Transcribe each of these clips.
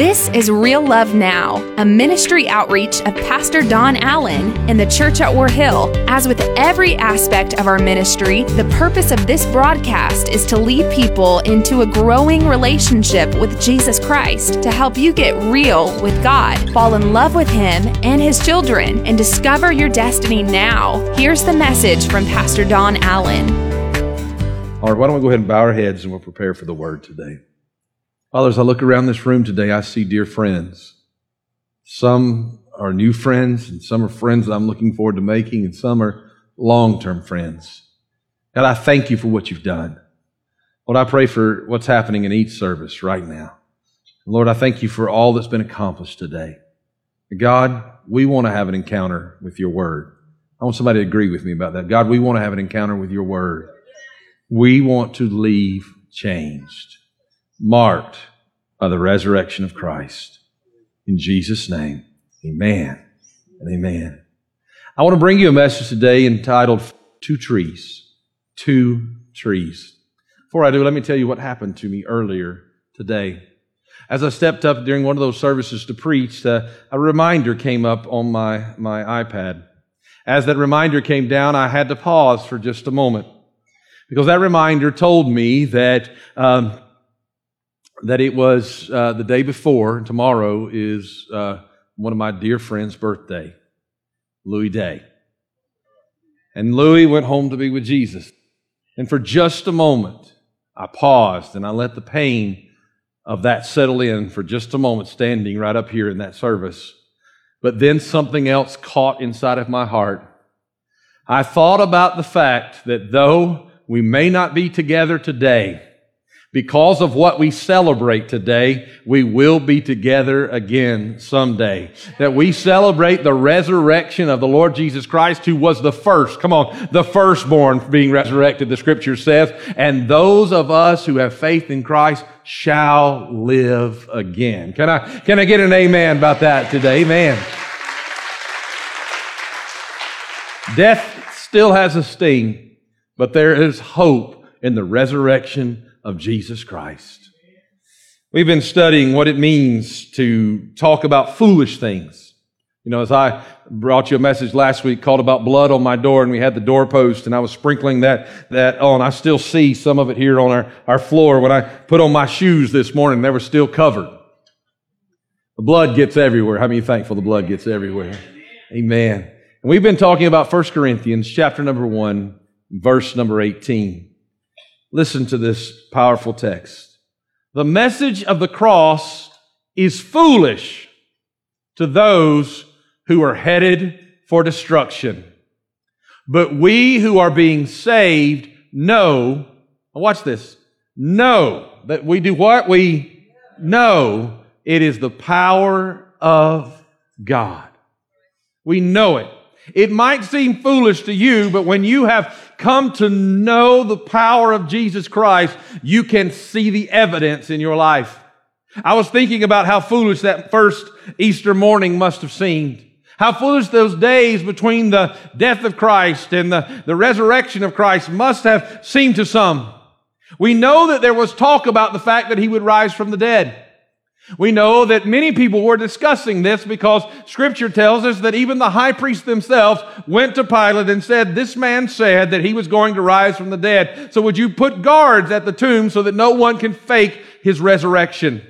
This is Real Love Now, a ministry outreach of Pastor Don Allen in the church at War Hill. As with every aspect of our ministry, the purpose of this broadcast is to lead people into a growing relationship with Jesus Christ to help you get real with God, fall in love with Him and His children, and discover your destiny now. Here's the message from Pastor Don Allen. All right, why don't we go ahead and bow our heads and we'll prepare for the word today. Father, as I look around this room today, I see dear friends. Some are new friends, and some are friends that I'm looking forward to making, and some are long term friends. God, I thank you for what you've done. Lord, I pray for what's happening in each service right now. Lord, I thank you for all that's been accomplished today. God, we want to have an encounter with your word. I want somebody to agree with me about that. God, we want to have an encounter with your word. We want to leave changed marked by the resurrection of Christ. In Jesus' name, amen and amen. I want to bring you a message today entitled Two Trees. Two Trees. Before I do, let me tell you what happened to me earlier today. As I stepped up during one of those services to preach, uh, a reminder came up on my, my iPad. As that reminder came down, I had to pause for just a moment because that reminder told me that um, that it was uh, the day before. Tomorrow is uh, one of my dear friend's birthday, Louis Day. And Louis went home to be with Jesus. And for just a moment, I paused and I let the pain of that settle in for just a moment, standing right up here in that service. But then something else caught inside of my heart. I thought about the fact that though we may not be together today, because of what we celebrate today, we will be together again someday. That we celebrate the resurrection of the Lord Jesus Christ, who was the first, come on, the firstborn being resurrected, the scripture says. And those of us who have faith in Christ shall live again. Can I, can I get an amen about that today? Amen. Death still has a sting, but there is hope in the resurrection of Jesus Christ. We've been studying what it means to talk about foolish things. You know, as I brought you a message last week called about blood on my door and we had the doorpost and I was sprinkling that, that on. I still see some of it here on our, our floor. When I put on my shoes this morning, they were still covered. The blood gets everywhere. How many thankful the blood gets everywhere? Amen. And we've been talking about 1 Corinthians chapter number 1, verse number 18. Listen to this powerful text. The message of the cross is foolish to those who are headed for destruction. But we who are being saved know, watch this, know that we do what? We know it is the power of God. We know it. It might seem foolish to you, but when you have come to know the power of Jesus Christ, you can see the evidence in your life. I was thinking about how foolish that first Easter morning must have seemed. How foolish those days between the death of Christ and the, the resurrection of Christ must have seemed to some. We know that there was talk about the fact that he would rise from the dead. We know that many people were discussing this because scripture tells us that even the high priests themselves went to Pilate and said, this man said that he was going to rise from the dead. So would you put guards at the tomb so that no one can fake his resurrection?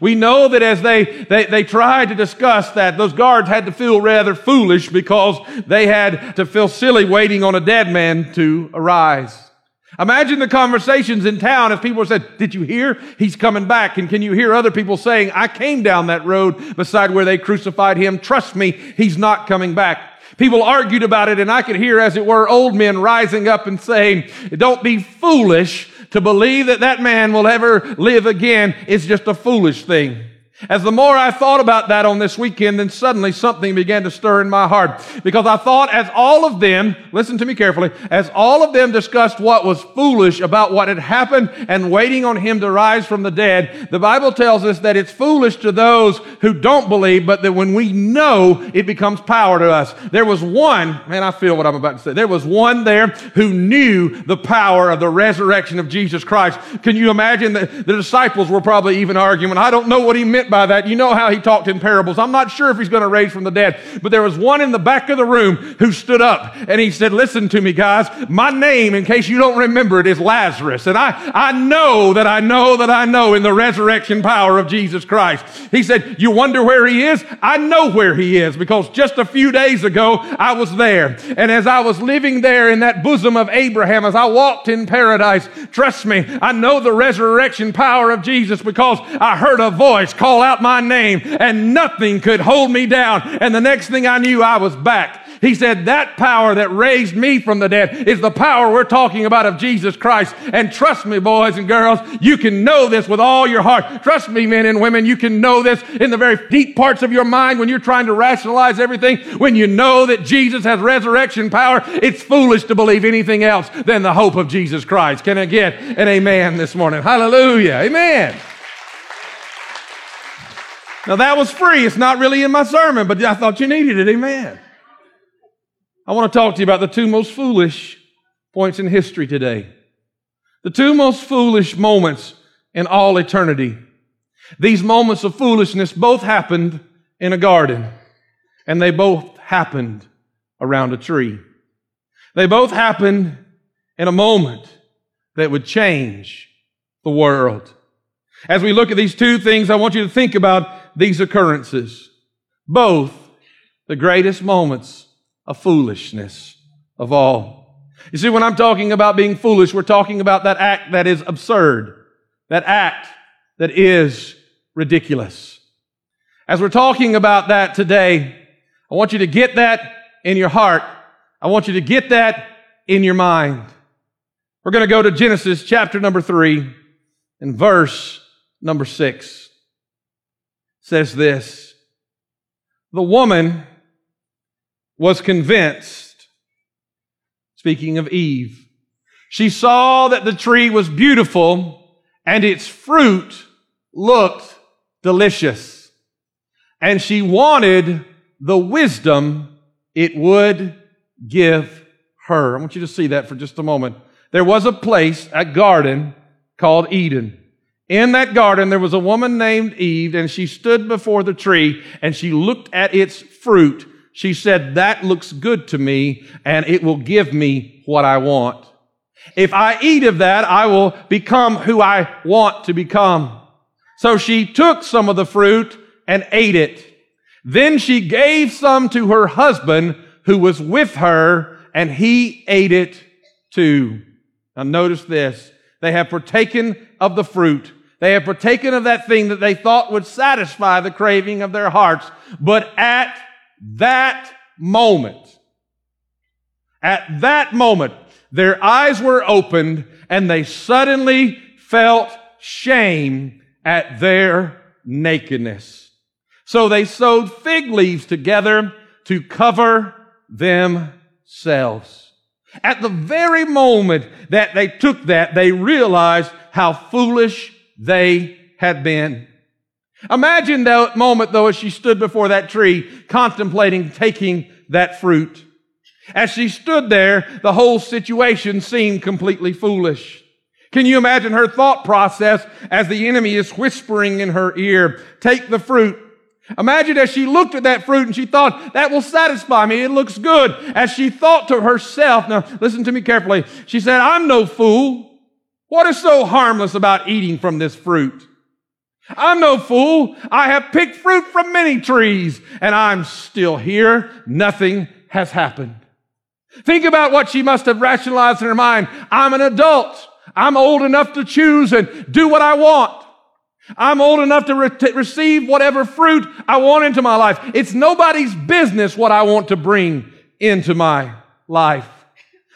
We know that as they, they, they tried to discuss that, those guards had to feel rather foolish because they had to feel silly waiting on a dead man to arise. Imagine the conversations in town if people said, did you hear? He's coming back. And can you hear other people saying, I came down that road beside where they crucified him. Trust me, he's not coming back. People argued about it and I could hear, as it were, old men rising up and saying, don't be foolish to believe that that man will ever live again. It's just a foolish thing. As the more I thought about that on this weekend, then suddenly something began to stir in my heart. Because I thought as all of them, listen to me carefully, as all of them discussed what was foolish about what had happened and waiting on him to rise from the dead, the Bible tells us that it's foolish to those who don't believe, but that when we know, it becomes power to us. There was one, man, I feel what I'm about to say. There was one there who knew the power of the resurrection of Jesus Christ. Can you imagine that the disciples were probably even arguing, I don't know what he meant meant by that. You know how he talked in parables. I'm not sure if he's going to raise from the dead, but there was one in the back of the room who stood up and he said, listen to me guys. My name, in case you don't remember it, is Lazarus. And I, I know that I know that I know in the resurrection power of Jesus Christ. He said, you wonder where he is? I know where he is because just a few days ago I was there. And as I was living there in that bosom of Abraham, as I walked in paradise, trust me, I know the resurrection power of Jesus because I heard a voice call out my name and nothing could hold me down. And the next thing I knew, I was back he said that power that raised me from the dead is the power we're talking about of Jesus Christ. And trust me, boys and girls, you can know this with all your heart. Trust me, men and women, you can know this in the very deep parts of your mind when you're trying to rationalize everything. When you know that Jesus has resurrection power, it's foolish to believe anything else than the hope of Jesus Christ. Can I get an amen this morning? Hallelujah. Amen. Now that was free. It's not really in my sermon, but I thought you needed it. Amen. I want to talk to you about the two most foolish points in history today. The two most foolish moments in all eternity. These moments of foolishness both happened in a garden, and they both happened around a tree. They both happened in a moment that would change the world. As we look at these two things, I want you to think about these occurrences. Both the greatest moments of foolishness of all. You see, when I'm talking about being foolish, we're talking about that act that is absurd, that act that is ridiculous. As we're talking about that today, I want you to get that in your heart. I want you to get that in your mind. We're going to go to Genesis chapter number three and verse number six says this The woman was convinced, speaking of Eve, she saw that the tree was beautiful and its fruit looked delicious. And she wanted the wisdom it would give her. I want you to see that for just a moment. There was a place, a garden called Eden. In that garden, there was a woman named Eve, and she stood before the tree and she looked at its fruit. She said, That looks good to me, and it will give me what I want. If I eat of that, I will become who I want to become. So she took some of the fruit and ate it. Then she gave some to her husband who was with her, and he ate it too. Now notice this. They have partaken of the fruit. They have partaken of that thing that they thought would satisfy the craving of their hearts. But at that moment, at that moment, their eyes were opened and they suddenly felt shame at their nakedness. So they sewed fig leaves together to cover themselves. At the very moment that they took that, they realized how foolish they had been. Imagine that moment though as she stood before that tree contemplating taking that fruit. As she stood there, the whole situation seemed completely foolish. Can you imagine her thought process as the enemy is whispering in her ear, take the fruit. Imagine as she looked at that fruit and she thought, that will satisfy me. It looks good. As she thought to herself, now listen to me carefully. She said, I'm no fool. What is so harmless about eating from this fruit? I'm no fool. I have picked fruit from many trees and I'm still here. Nothing has happened. Think about what she must have rationalized in her mind. I'm an adult. I'm old enough to choose and do what I want. I'm old enough to re- receive whatever fruit I want into my life. It's nobody's business what I want to bring into my life.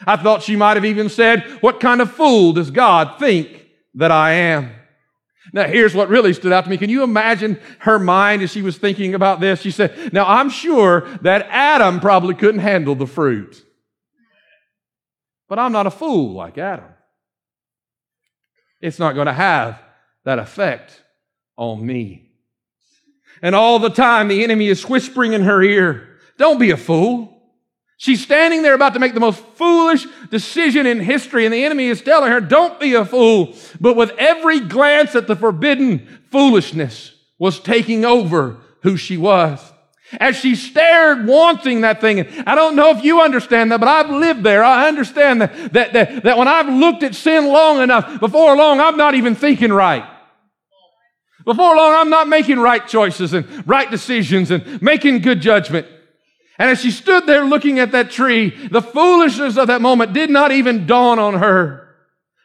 I thought she might have even said, what kind of fool does God think that I am? Now, here's what really stood out to me. Can you imagine her mind as she was thinking about this? She said, Now, I'm sure that Adam probably couldn't handle the fruit. But I'm not a fool like Adam. It's not going to have that effect on me. And all the time, the enemy is whispering in her ear, Don't be a fool. She's standing there about to make the most foolish decision in history, and the enemy is telling her, Don't be a fool. But with every glance at the forbidden foolishness was taking over who she was. As she stared wanting that thing, I don't know if you understand that, but I've lived there. I understand that, that, that, that when I've looked at sin long enough, before long, I'm not even thinking right. Before long, I'm not making right choices and right decisions and making good judgment. And as she stood there looking at that tree, the foolishness of that moment did not even dawn on her.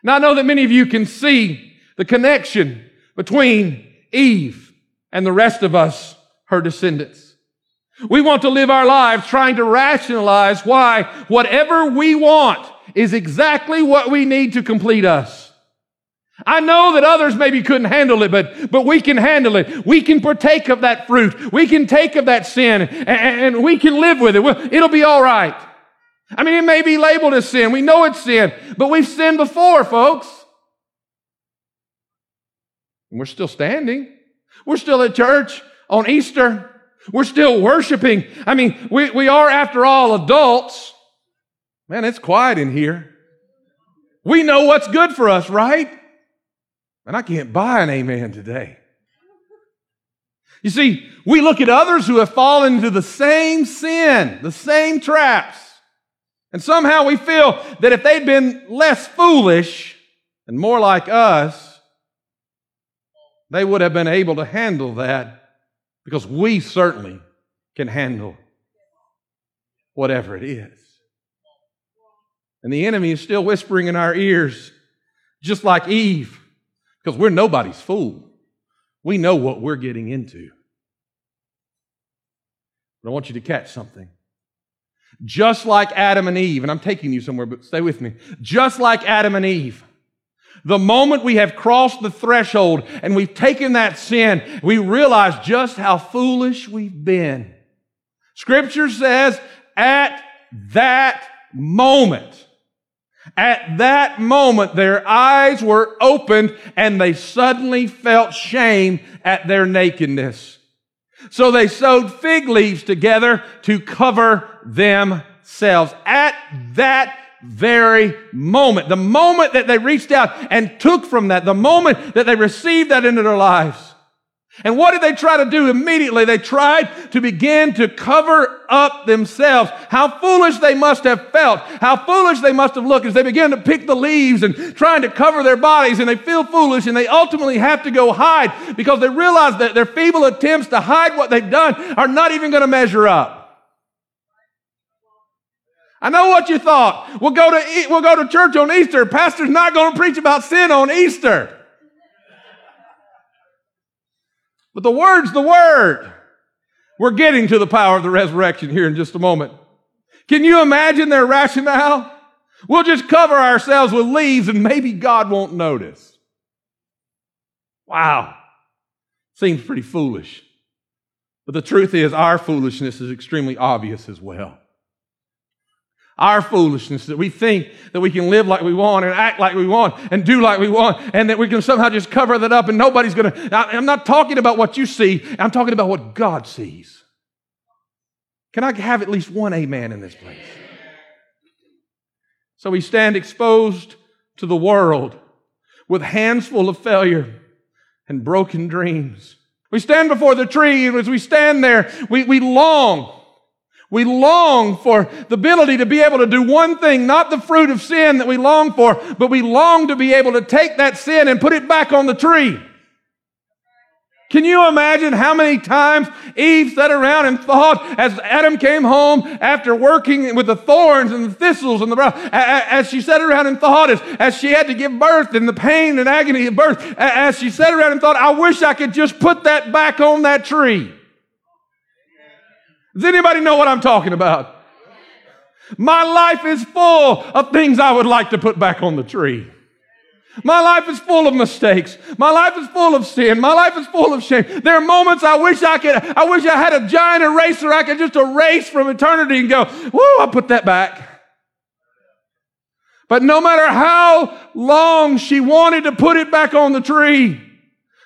Now I know that many of you can see the connection between Eve and the rest of us, her descendants. We want to live our lives trying to rationalize why whatever we want is exactly what we need to complete us. I know that others maybe couldn't handle it, but, but we can handle it. We can partake of that fruit. We can take of that sin and, and we can live with it. It'll be all right. I mean, it may be labeled as sin. We know it's sin, but we've sinned before, folks. And we're still standing. We're still at church on Easter. We're still worshiping. I mean, we, we are, after all, adults. Man, it's quiet in here. We know what's good for us, right? And I can't buy an amen today. You see, we look at others who have fallen into the same sin, the same traps. And somehow we feel that if they'd been less foolish and more like us, they would have been able to handle that because we certainly can handle whatever it is. And the enemy is still whispering in our ears, just like Eve, because we're nobody's fool. We know what we're getting into. But I want you to catch something. Just like Adam and Eve, and I'm taking you somewhere, but stay with me. Just like Adam and Eve, the moment we have crossed the threshold and we've taken that sin, we realize just how foolish we've been. Scripture says, at that moment, at that moment, their eyes were opened and they suddenly felt shame at their nakedness. So they sewed fig leaves together to cover themselves. At that very moment. The moment that they reached out and took from that, the moment that they received that into their lives. And what did they try to do immediately? They tried to begin to cover up themselves. How foolish they must have felt. How foolish they must have looked as they began to pick the leaves and trying to cover their bodies and they feel foolish and they ultimately have to go hide because they realize that their feeble attempts to hide what they've done are not even going to measure up. I know what you thought. We'll go to, we'll go to church on Easter. Pastor's not going to preach about sin on Easter. But the word's the word. We're getting to the power of the resurrection here in just a moment. Can you imagine their rationale? We'll just cover ourselves with leaves and maybe God won't notice. Wow. Seems pretty foolish. But the truth is, our foolishness is extremely obvious as well. Our foolishness that we think that we can live like we want and act like we want and do like we want and that we can somehow just cover that up and nobody's going to. I'm not talking about what you see, I'm talking about what God sees. Can I have at least one amen in this place? So we stand exposed to the world with hands full of failure and broken dreams. We stand before the tree, and as we stand there, we, we long we long for the ability to be able to do one thing, not the fruit of sin that we long for, but we long to be able to take that sin and put it back on the tree. Can you imagine how many times Eve sat around and thought as Adam came home after working with the thorns and the thistles and the as she sat around and thought as, as she had to give birth and the pain and agony of birth, as she sat around and thought, I wish I could just put that back on that tree. Does anybody know what I'm talking about? My life is full of things I would like to put back on the tree. My life is full of mistakes. My life is full of sin. My life is full of shame. There are moments I wish I could, I wish I had a giant eraser I could just erase from eternity and go, whoo, I put that back. But no matter how long she wanted to put it back on the tree,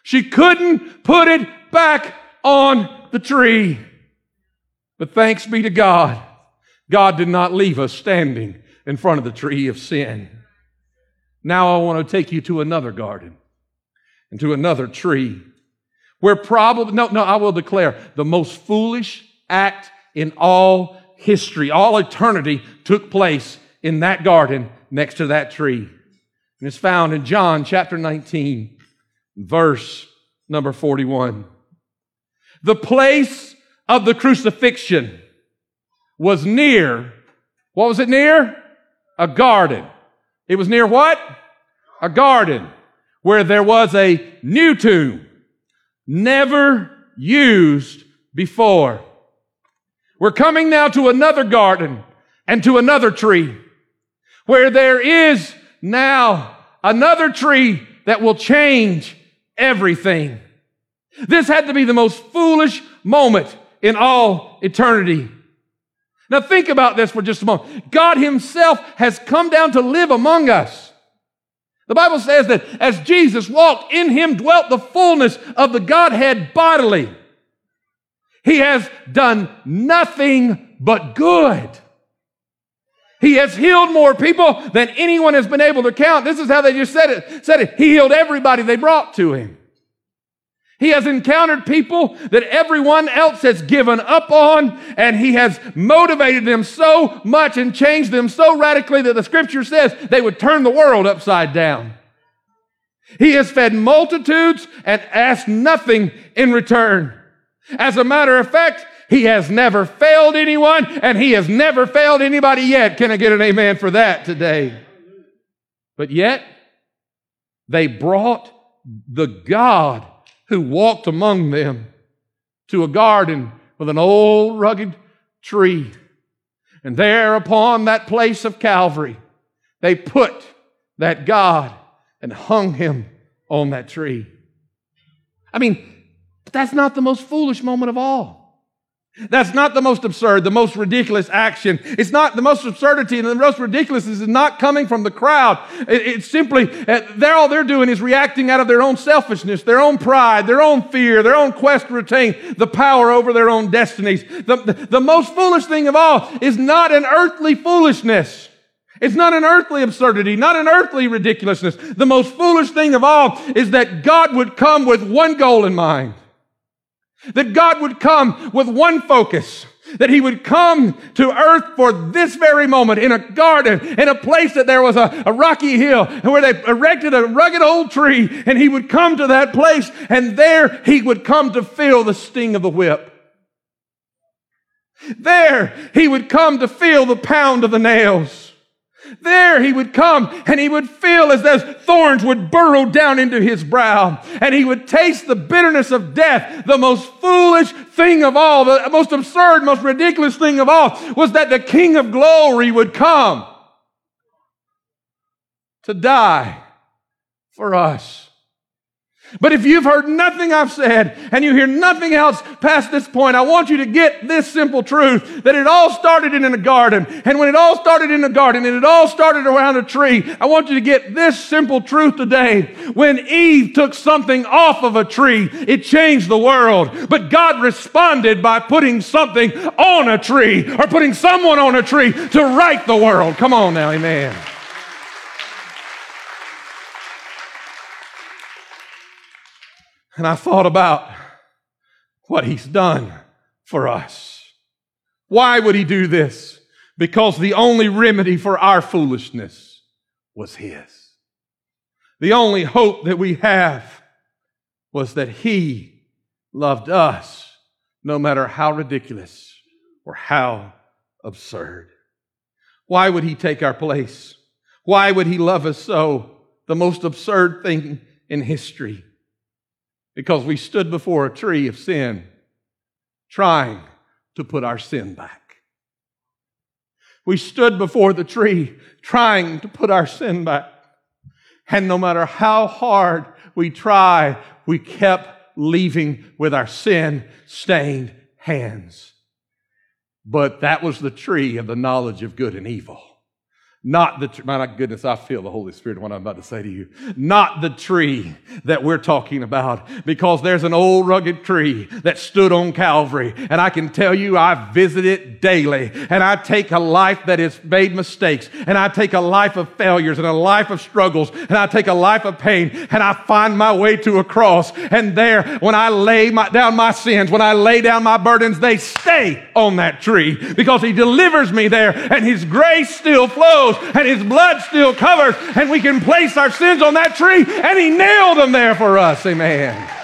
she couldn't put it back on the tree. But thanks be to God, God did not leave us standing in front of the tree of sin. Now I want to take you to another garden and to another tree Where probably, no, no, I will declare the most foolish act in all history, all eternity took place in that garden next to that tree. And it's found in John chapter 19, verse number 41. The place of the crucifixion was near, what was it near? A garden. It was near what? A garden where there was a new tomb, never used before. We're coming now to another garden and to another tree where there is now another tree that will change everything. This had to be the most foolish moment in all eternity. Now think about this for just a moment. God himself has come down to live among us. The Bible says that as Jesus walked, in him dwelt the fullness of the Godhead bodily. He has done nothing but good. He has healed more people than anyone has been able to count. This is how they just said it. Said it. He healed everybody they brought to him. He has encountered people that everyone else has given up on, and he has motivated them so much and changed them so radically that the scripture says they would turn the world upside down. He has fed multitudes and asked nothing in return. As a matter of fact, he has never failed anyone and he has never failed anybody yet. Can I get an amen for that today? But yet, they brought the God who walked among them to a garden with an old rugged tree. And there upon that place of Calvary, they put that God and hung him on that tree. I mean, that's not the most foolish moment of all. That's not the most absurd, the most ridiculous action. It's not the most absurdity and the most ridiculousness is not coming from the crowd. it's simply, uh, they're all they're doing is reacting out of their own selfishness, their own pride, their own fear, their own quest to retain the power over their own destinies. The, the, the most foolish thing of all is not an earthly foolishness. It's not an earthly absurdity, not an earthly ridiculousness. The most foolish thing of all is that God would come with one goal in mind. That God would come with one focus. That he would come to earth for this very moment in a garden, in a place that there was a, a rocky hill where they erected a rugged old tree and he would come to that place and there he would come to feel the sting of the whip. There he would come to feel the pound of the nails. There he would come and he would feel as those thorns would burrow down into his brow and he would taste the bitterness of death. The most foolish thing of all, the most absurd, most ridiculous thing of all was that the King of glory would come to die for us. But if you've heard nothing I've said and you hear nothing else past this point, I want you to get this simple truth that it all started in a garden. And when it all started in a garden and it all started around a tree, I want you to get this simple truth today. When Eve took something off of a tree, it changed the world. But God responded by putting something on a tree or putting someone on a tree to right the world. Come on now, amen. And I thought about what he's done for us. Why would he do this? Because the only remedy for our foolishness was his. The only hope that we have was that he loved us no matter how ridiculous or how absurd. Why would he take our place? Why would he love us so? The most absurd thing in history because we stood before a tree of sin trying to put our sin back. We stood before the tree trying to put our sin back. And no matter how hard we tried, we kept leaving with our sin stained hands. But that was the tree of the knowledge of good and evil. Not the, tr- my goodness, I feel the Holy Spirit what I'm about to say to you. Not the tree that we're talking about, because there's an old rugged tree that stood on Calvary. And I can tell you, I visit it daily. And I take a life that has made mistakes. And I take a life of failures and a life of struggles. And I take a life of pain. And I find my way to a cross. And there, when I lay my, down my sins, when I lay down my burdens, they stay on that tree because He delivers me there and His grace still flows and his blood still covers, and we can place our sins on that tree, and he nailed them there for us. Amen.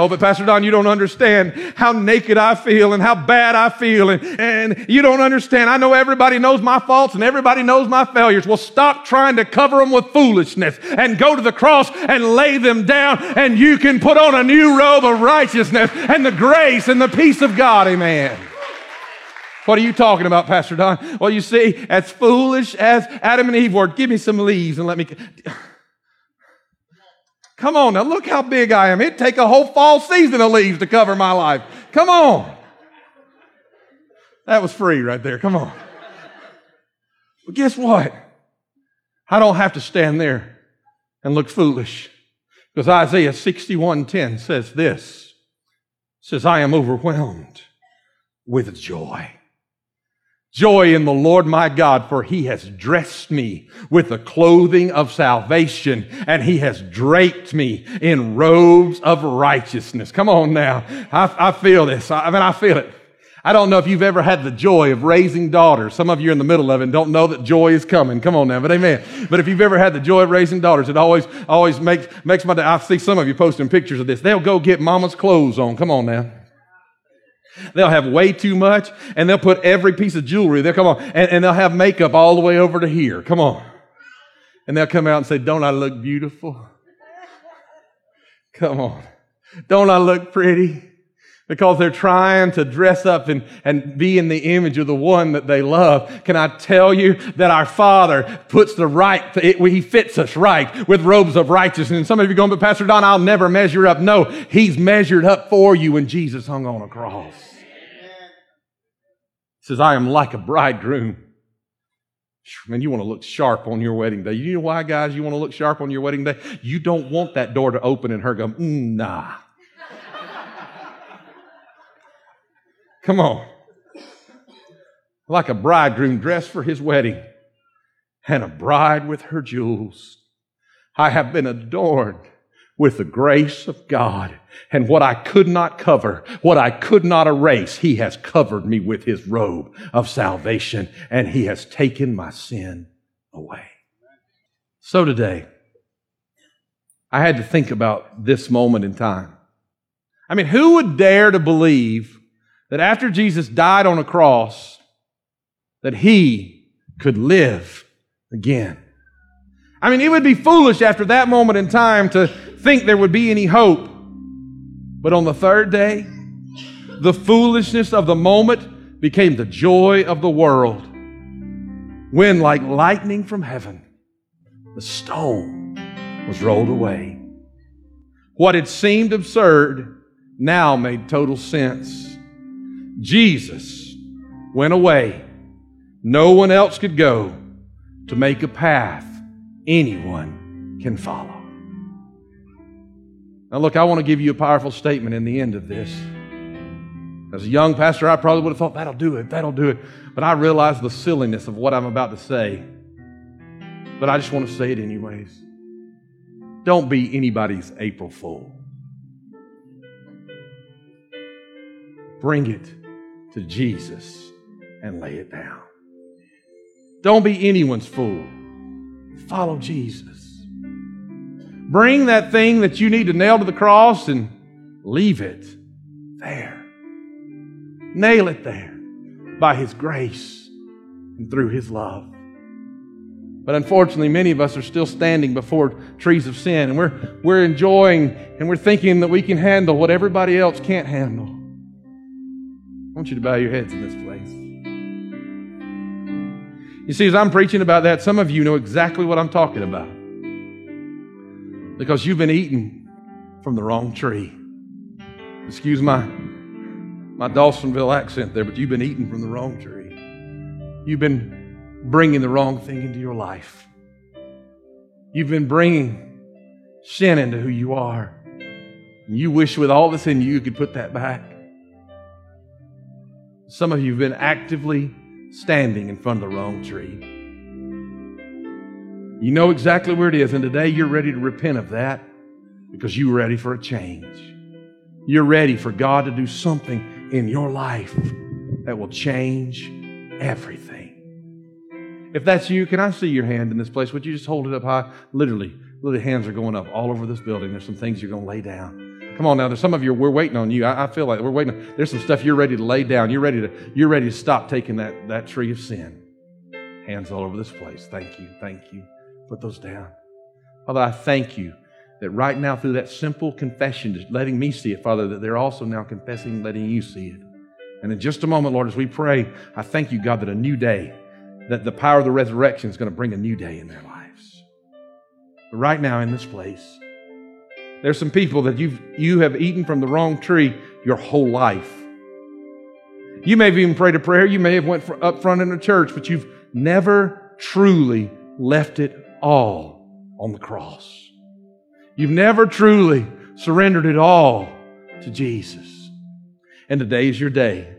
Oh, but Pastor Don, you don't understand how naked I feel and how bad I feel. And, and you don't understand. I know everybody knows my faults and everybody knows my failures. Well, stop trying to cover them with foolishness and go to the cross and lay them down and you can put on a new robe of righteousness and the grace and the peace of God. Amen. What are you talking about, Pastor Don? Well, you see, as foolish as Adam and Eve were, give me some leaves and let me. Come on now, look how big I am. It'd take a whole fall season of leaves to cover my life. Come on. That was free right there. Come on. But guess what? I don't have to stand there and look foolish. Because Isaiah 61:10 says this. Says, I am overwhelmed with joy. Joy in the Lord my God, for he has dressed me with the clothing of salvation and he has draped me in robes of righteousness. Come on now. I, I feel this. I, I mean, I feel it. I don't know if you've ever had the joy of raising daughters. Some of you are in the middle of it and don't know that joy is coming. Come on now, but amen. But if you've ever had the joy of raising daughters, it always, always makes, makes my day. I see some of you posting pictures of this. They'll go get mama's clothes on. Come on now. They'll have way too much and they'll put every piece of jewelry. They'll come on and, and they'll have makeup all the way over to here. Come on. And they'll come out and say, Don't I look beautiful? Come on. Don't I look pretty? Because they're trying to dress up and, and be in the image of the one that they love. Can I tell you that our Father puts the right, it, He fits us right with robes of righteousness. And some of you are going, but Pastor Don, I'll never measure up. No, He's measured up for you when Jesus hung on a cross says, I am like a bridegroom. Man, you want to look sharp on your wedding day. You know why, guys, you want to look sharp on your wedding day? You don't want that door to open and her go, mm, nah. Come on. Like a bridegroom dressed for his wedding and a bride with her jewels. I have been adorned with the grace of God. And what I could not cover, what I could not erase, He has covered me with His robe of salvation and He has taken my sin away. So today, I had to think about this moment in time. I mean, who would dare to believe that after Jesus died on a cross, that He could live again? I mean, it would be foolish after that moment in time to think there would be any hope. But on the third day, the foolishness of the moment became the joy of the world. When, like lightning from heaven, the stone was rolled away. What had seemed absurd now made total sense. Jesus went away. No one else could go to make a path anyone can follow. Now, look, I want to give you a powerful statement in the end of this. As a young pastor, I probably would have thought, that'll do it, that'll do it. But I realize the silliness of what I'm about to say. But I just want to say it anyways. Don't be anybody's April Fool. Bring it to Jesus and lay it down. Don't be anyone's fool. Follow Jesus. Bring that thing that you need to nail to the cross and leave it there. Nail it there by His grace and through His love. But unfortunately, many of us are still standing before trees of sin and we're, we're enjoying and we're thinking that we can handle what everybody else can't handle. I want you to bow your heads in this place. You see, as I'm preaching about that, some of you know exactly what I'm talking about because you've been eating from the wrong tree. Excuse my, my Dawsonville accent there, but you've been eating from the wrong tree. You've been bringing the wrong thing into your life. You've been bringing sin into who you are. And You wish with all that's in you, you could put that back. Some of you have been actively standing in front of the wrong tree. You know exactly where it is, and today you're ready to repent of that because you're ready for a change. You're ready for God to do something in your life that will change everything. If that's you, can I see your hand in this place? Would you just hold it up high? Literally, literally hands are going up all over this building. There's some things you're going to lay down. Come on now. There's some of you. We're waiting on you. I, I, feel like we're waiting. There's some stuff you're ready to lay down. You're ready to. You're ready to stop taking that that tree of sin. Hands all over this place. Thank you. Thank you. Put those down. Father, I thank you that right now through that simple confession, just letting me see it, Father, that they're also now confessing, letting you see it. And in just a moment, Lord, as we pray, I thank you, God, that a new day, that the power of the resurrection is going to bring a new day in their lives. But right now in this place, there's some people that you've, you have eaten from the wrong tree your whole life. You may have even prayed a prayer. You may have went up front in the church, but you've never truly left it all on the cross. You've never truly surrendered it all to Jesus. And today is your day.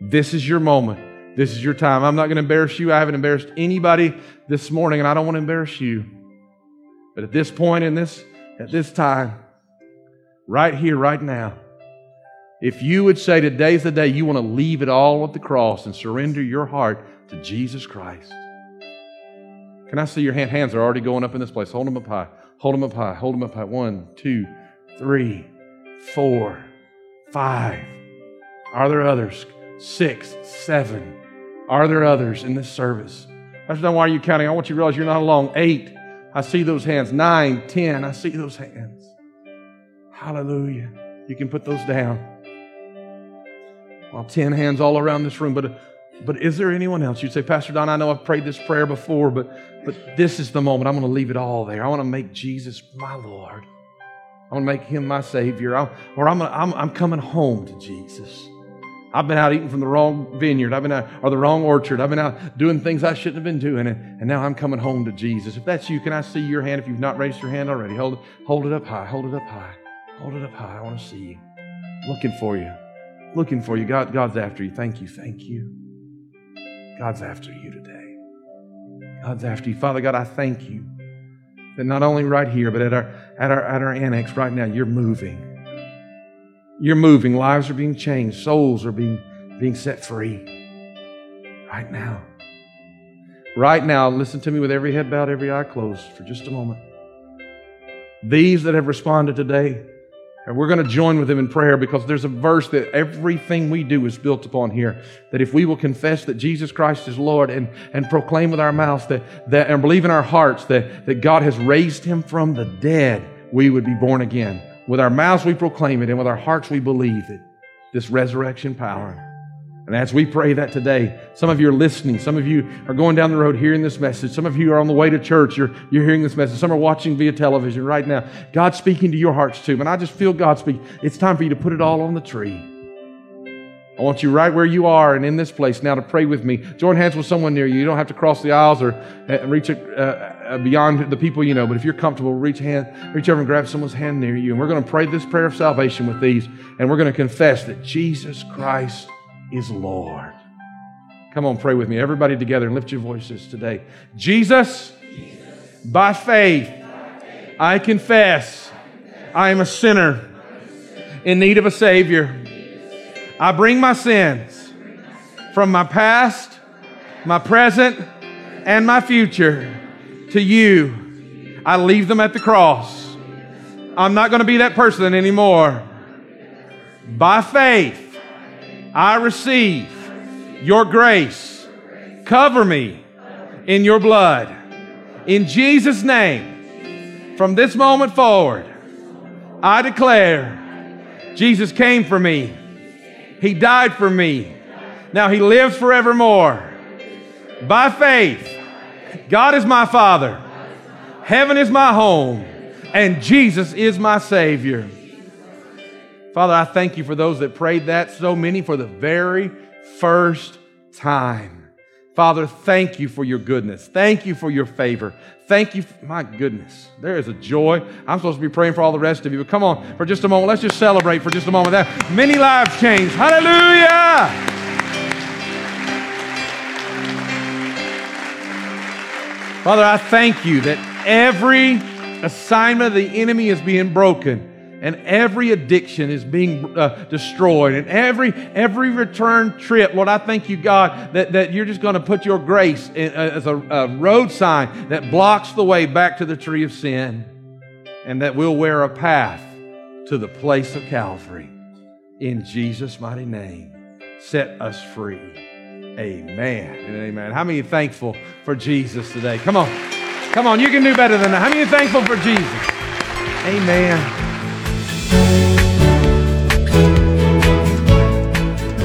This is your moment. This is your time. I'm not going to embarrass you. I haven't embarrassed anybody this morning, and I don't want to embarrass you. But at this point in this at this time, right here, right now, if you would say today's the day you want to leave it all at the cross and surrender your heart to Jesus Christ. Can I see your hand? Hands are already going up in this place. Hold them up high. Hold them up high. Hold them up high. One, two, three, four, five. Are there others? Six, seven. Are there others in this service? Pastor Don, why are you counting? I want you to realize you're not alone. Eight. I see those hands. Nine, ten, I see those hands. Hallelujah. You can put those down. Well, ten hands all around this room, but but is there anyone else? You'd say, Pastor Don, I know I've prayed this prayer before, but but this is the moment. I'm going to leave it all there. I want to make Jesus my Lord. I want to make him my Savior. I, or I'm, I'm, I'm coming home to Jesus. I've been out eating from the wrong vineyard. I've been out, or the wrong orchard. I've been out doing things I shouldn't have been doing. And, and now I'm coming home to Jesus. If that's you, can I see your hand? If you've not raised your hand already, hold, hold it up high. Hold it up high. Hold it up high. I want to see you. Looking for you. Looking for you. God, God's after you. Thank you. Thank you. God's after you today. God's after you. Father God, I thank you that not only right here, but at our, at our, at our annex right now, you're moving. You're moving. Lives are being changed. Souls are being, being set free. Right now. Right now, listen to me with every head bowed, every eye closed for just a moment. These that have responded today, and we're going to join with them in prayer because there's a verse that everything we do is built upon here. That if we will confess that Jesus Christ is Lord and, and proclaim with our mouths that, that and believe in our hearts that, that God has raised him from the dead, we would be born again. With our mouths we proclaim it, and with our hearts we believe it. This resurrection power. And as we pray that today, some of you are listening. Some of you are going down the road hearing this message. Some of you are on the way to church. You're, you're hearing this message. Some are watching via television right now. God's speaking to your hearts too. And I just feel God speak. It's time for you to put it all on the tree. I want you right where you are and in this place now to pray with me. Join hands with someone near you. You don't have to cross the aisles or uh, reach uh, uh, beyond the people you know. But if you're comfortable, reach hand, reach over and grab someone's hand near you. And we're going to pray this prayer of salvation with these. And we're going to confess that Jesus Christ is Lord. Come on, pray with me. Everybody together and lift your voices today. Jesus, Jesus. By, faith, by faith, I confess, I, confess. I am a sinner in need of a Savior. I bring my sins from my past, my present, and my future to you. I leave them at the cross. I'm not going to be that person anymore. By faith, I receive your grace. Cover me in your blood. In Jesus' name, from this moment forward, I declare Jesus came for me he died for me. Now he lives forevermore. By faith, God is my Father. Heaven is my home. And Jesus is my Savior. Father, I thank you for those that prayed that, so many for the very first time. Father, thank you for your goodness. Thank you for your favor. Thank you. For, my goodness, there is a joy. I'm supposed to be praying for all the rest of you, but come on for just a moment. Let's just celebrate for just a moment. That many lives changed. Hallelujah. Father, I thank you that every assignment of the enemy is being broken and every addiction is being uh, destroyed. And every every return trip lord i thank you god that, that you're just going to put your grace in, uh, as a, a road sign that blocks the way back to the tree of sin and that we'll wear a path to the place of calvary. In jesus mighty name set us free. Amen and amen. How many thankful for jesus today? Come on. Come on you can do better than that. How many thankful for jesus? Amen